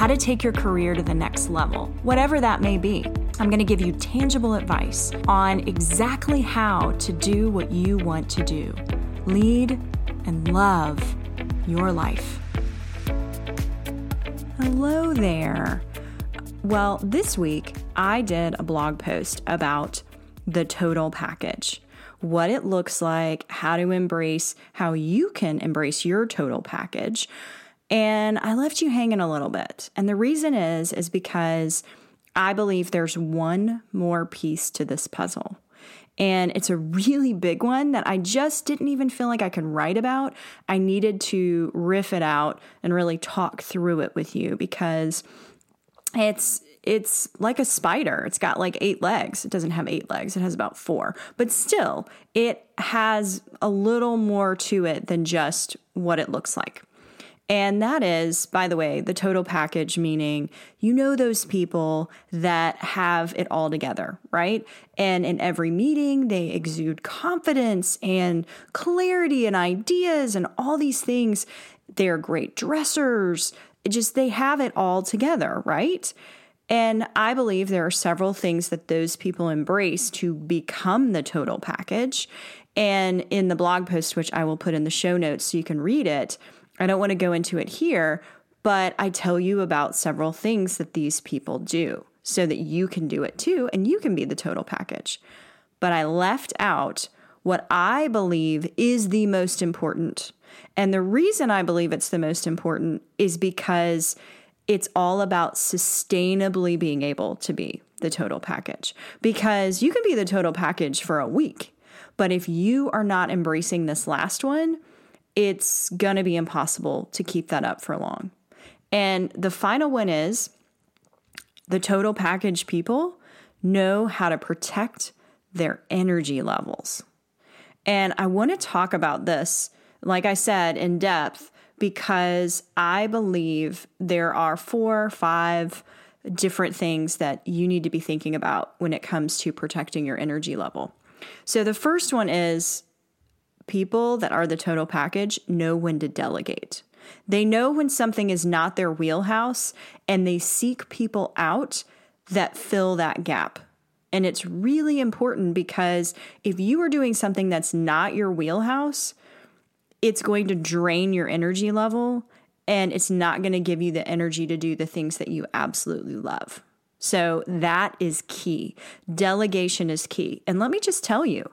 how to take your career to the next level, whatever that may be. I'm going to give you tangible advice on exactly how to do what you want to do lead and love your life. Hello there. Well, this week I did a blog post about the total package what it looks like, how to embrace, how you can embrace your total package. And I left you hanging a little bit. And the reason is is because I believe there's one more piece to this puzzle. And it's a really big one that I just didn't even feel like I could write about. I needed to riff it out and really talk through it with you because it's it's like a spider. It's got like eight legs. It doesn't have eight legs, it has about four. But still, it has a little more to it than just what it looks like. And that is, by the way, the total package, meaning you know those people that have it all together, right? And in every meeting, they exude confidence and clarity and ideas and all these things. They're great dressers. Just, they have it all together, right? And I believe there are several things that those people embrace to become the total package. And in the blog post, which I will put in the show notes so you can read it, I don't want to go into it here, but I tell you about several things that these people do so that you can do it too and you can be the total package. But I left out what I believe is the most important. And the reason I believe it's the most important is because it's all about sustainably being able to be the total package. Because you can be the total package for a week, but if you are not embracing this last one, it's going to be impossible to keep that up for long. And the final one is the total package people know how to protect their energy levels. And I want to talk about this, like I said, in depth because I believe there are four or five different things that you need to be thinking about when it comes to protecting your energy level. So the first one is people that are the total package know when to delegate. They know when something is not their wheelhouse and they seek people out that fill that gap. And it's really important because if you are doing something that's not your wheelhouse, it's going to drain your energy level and it's not going to give you the energy to do the things that you absolutely love. So that is key. Delegation is key. And let me just tell you,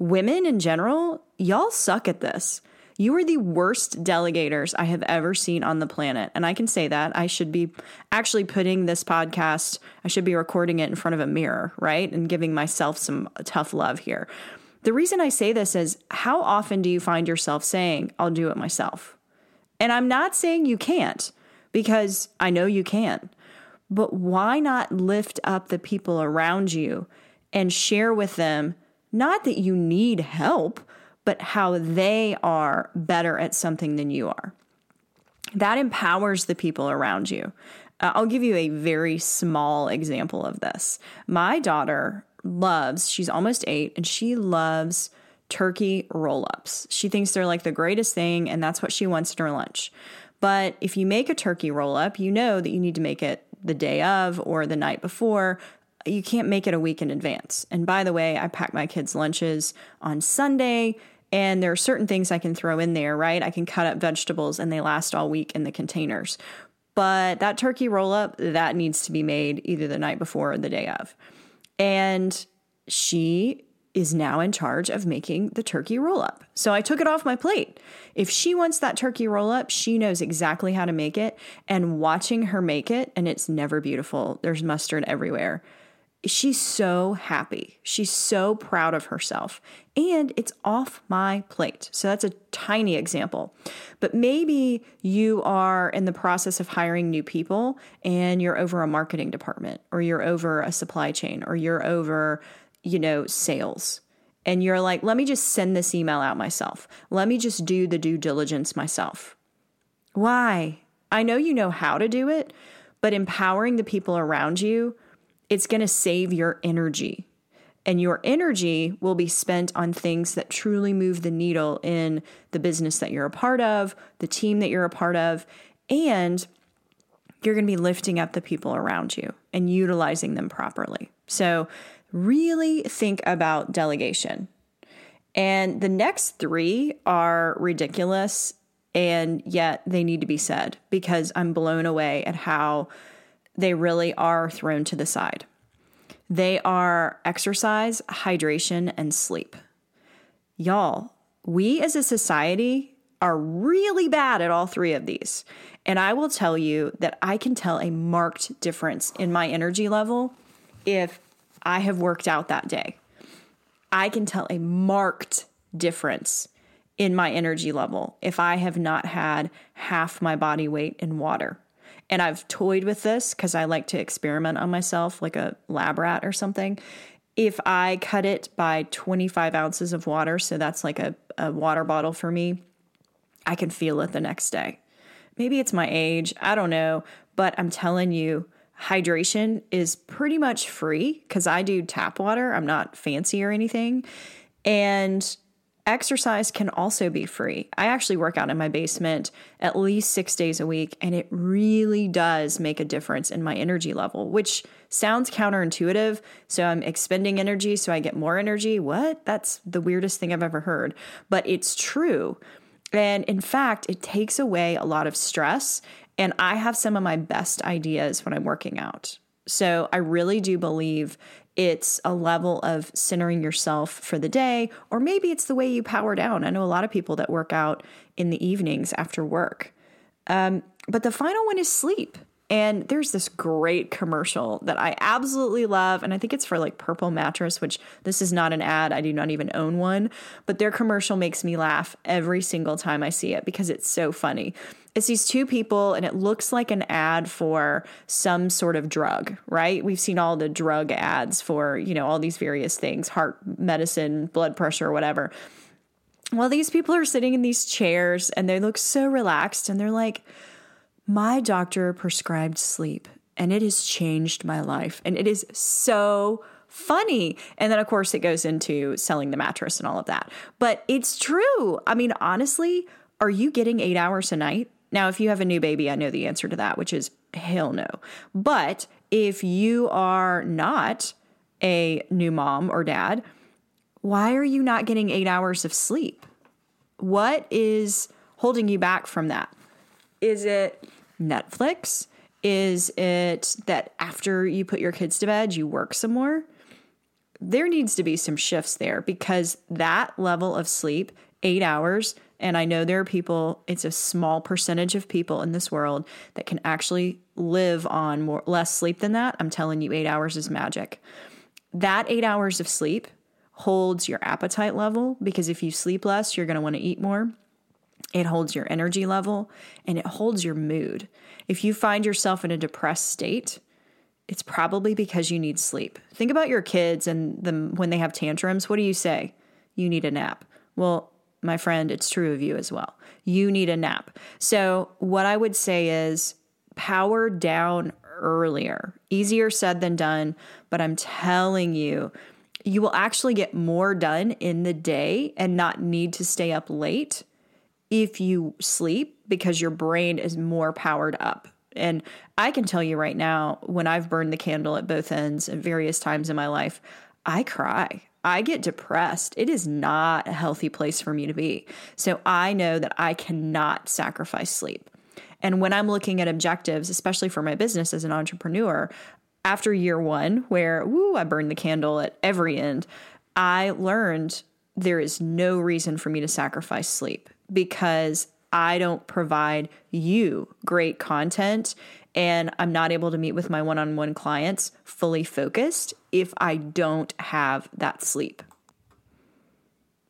women in general, y'all suck at this. You are the worst delegators I have ever seen on the planet. And I can say that. I should be actually putting this podcast, I should be recording it in front of a mirror, right? And giving myself some tough love here. The reason I say this is how often do you find yourself saying, I'll do it myself? And I'm not saying you can't, because I know you can. But why not lift up the people around you and share with them not that you need help, but how they are better at something than you are. That empowers the people around you. Uh, I'll give you a very small example of this. My daughter loves, she's almost eight, and she loves turkey roll ups. She thinks they're like the greatest thing, and that's what she wants in her lunch. But if you make a turkey roll up, you know that you need to make it the day of or the night before you can't make it a week in advance. And by the way, I pack my kids' lunches on Sunday, and there are certain things I can throw in there, right? I can cut up vegetables and they last all week in the containers. But that turkey roll up, that needs to be made either the night before or the day of. And she is now in charge of making the turkey roll up. So I took it off my plate. If she wants that turkey roll up, she knows exactly how to make it. And watching her make it, and it's never beautiful, there's mustard everywhere she's so happy. She's so proud of herself. And it's off my plate. So that's a tiny example. But maybe you are in the process of hiring new people and you're over a marketing department or you're over a supply chain or you're over, you know, sales. and you're like, let me just send this email out myself. Let me just do the due diligence myself. Why? I know you know how to do it, but empowering the people around you, it's going to save your energy. And your energy will be spent on things that truly move the needle in the business that you're a part of, the team that you're a part of, and you're going to be lifting up the people around you and utilizing them properly. So, really think about delegation. And the next three are ridiculous, and yet they need to be said because I'm blown away at how they really are thrown to the side. They are exercise, hydration, and sleep. Y'all, we as a society are really bad at all three of these. And I will tell you that I can tell a marked difference in my energy level if I have worked out that day. I can tell a marked difference in my energy level if I have not had half my body weight in water. And I've toyed with this because I like to experiment on myself like a lab rat or something. If I cut it by 25 ounces of water, so that's like a, a water bottle for me, I can feel it the next day. Maybe it's my age, I don't know, but I'm telling you, hydration is pretty much free because I do tap water. I'm not fancy or anything. And exercise can also be free. I actually work out in my basement at least six days a week, and it really does make a difference in my energy level, which sounds counterintuitive. So I'm expending energy so I get more energy. What? That's the weirdest thing I've ever heard. But it's true. And in fact, it takes away a lot of stress and I have some of my best ideas when I'm working out. So I really do believe it's a level of centering yourself for the day, or maybe it's the way you power down. I know a lot of people that work out in the evenings after work. Um, but the final one is sleep. And there's this great commercial that I absolutely love. And I think it's for like Purple Mattress, which this is not an ad. I do not even own one. But their commercial makes me laugh every single time I see it because it's so funny. It's these two people, and it looks like an ad for some sort of drug, right? We've seen all the drug ads for, you know, all these various things heart medicine, blood pressure, whatever. Well, these people are sitting in these chairs and they look so relaxed and they're like, my doctor prescribed sleep and it has changed my life. And it is so funny. And then, of course, it goes into selling the mattress and all of that. But it's true. I mean, honestly, are you getting eight hours a night? Now, if you have a new baby, I know the answer to that, which is hell no. But if you are not a new mom or dad, why are you not getting eight hours of sleep? What is holding you back from that? Is it Netflix? Is it that after you put your kids to bed, you work some more? There needs to be some shifts there because that level of sleep, eight hours, and I know there are people, it's a small percentage of people in this world that can actually live on more less sleep than that. I'm telling you, eight hours is magic. That eight hours of sleep holds your appetite level because if you sleep less, you're going to want to eat more. It holds your energy level and it holds your mood. If you find yourself in a depressed state, it's probably because you need sleep. Think about your kids and them when they have tantrums. What do you say? You need a nap. Well, my friend, it's true of you as well. You need a nap. So, what I would say is power down earlier. Easier said than done, but I'm telling you, you will actually get more done in the day and not need to stay up late if you sleep because your brain is more powered up. And I can tell you right now, when I've burned the candle at both ends at various times in my life, I cry. I get depressed. It is not a healthy place for me to be. So I know that I cannot sacrifice sleep. And when I'm looking at objectives, especially for my business as an entrepreneur, after year one, where woo, I burned the candle at every end, I learned there is no reason for me to sacrifice sleep because I don't provide you great content and I'm not able to meet with my one on one clients fully focused if I don't have that sleep.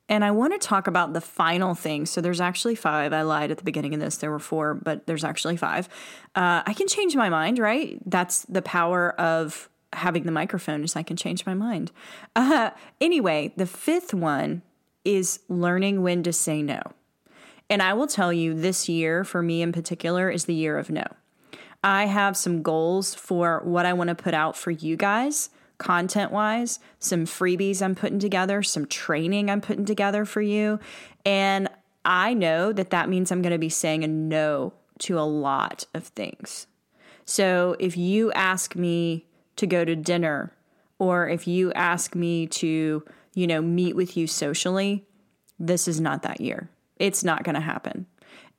And I want to talk about the final thing. So there's actually five. I lied at the beginning of this. There were four, but there's actually five. Uh, I can change my mind, right? That's the power of having the microphone is I can change my mind. Uh, anyway, the fifth one is learning when to say no. And I will tell you, this year for me in particular is the year of no. I have some goals for what I want to put out for you guys, content wise, some freebies I'm putting together, some training I'm putting together for you. And I know that that means I'm going to be saying a no to a lot of things. So if you ask me to go to dinner or if you ask me to, you know, meet with you socially, this is not that year. It's not going to happen.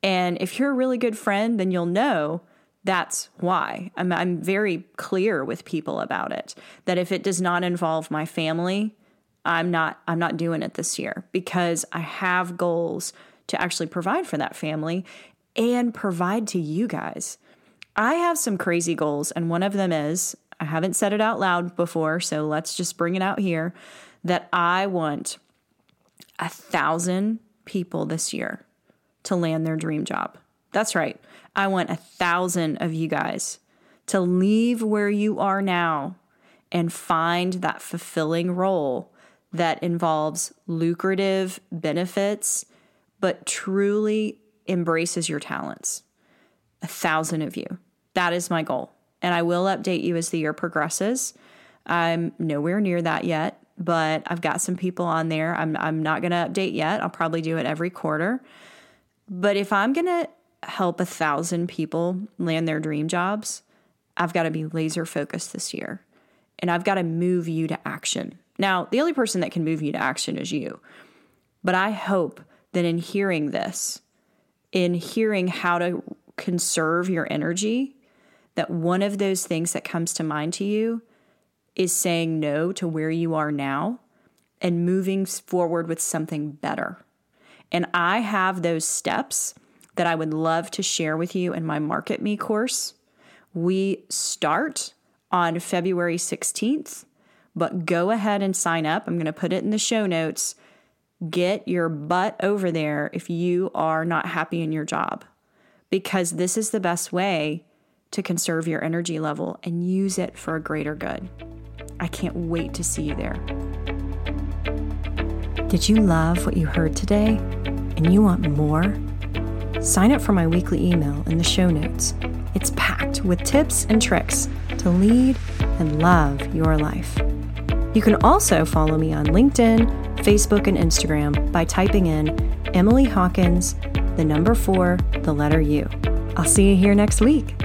And if you're a really good friend, then you'll know that's why. I'm, I'm very clear with people about it that if it does not involve my family, I'm not I'm not doing it this year because I have goals to actually provide for that family and provide to you guys. I have some crazy goals and one of them is I haven't said it out loud before, so let's just bring it out here that I want a thousand people this year to land their dream job. That's right. I want a thousand of you guys to leave where you are now and find that fulfilling role that involves lucrative benefits, but truly embraces your talents. A thousand of you. That is my goal. And I will update you as the year progresses. I'm nowhere near that yet, but I've got some people on there. I'm, I'm not going to update yet. I'll probably do it every quarter. But if I'm going to help a thousand people land their dream jobs, I've got to be laser focused this year. And I've got to move you to action. Now, the only person that can move you to action is you. But I hope that in hearing this, in hearing how to conserve your energy, that one of those things that comes to mind to you is saying no to where you are now and moving forward with something better. And I have those steps that I would love to share with you in my Market Me course. We start on February 16th, but go ahead and sign up. I'm going to put it in the show notes. Get your butt over there if you are not happy in your job, because this is the best way to conserve your energy level and use it for a greater good. I can't wait to see you there. Did you love what you heard today and you want more? Sign up for my weekly email in the show notes. It's packed with tips and tricks to lead and love your life. You can also follow me on LinkedIn, Facebook, and Instagram by typing in Emily Hawkins, the number four, the letter U. I'll see you here next week.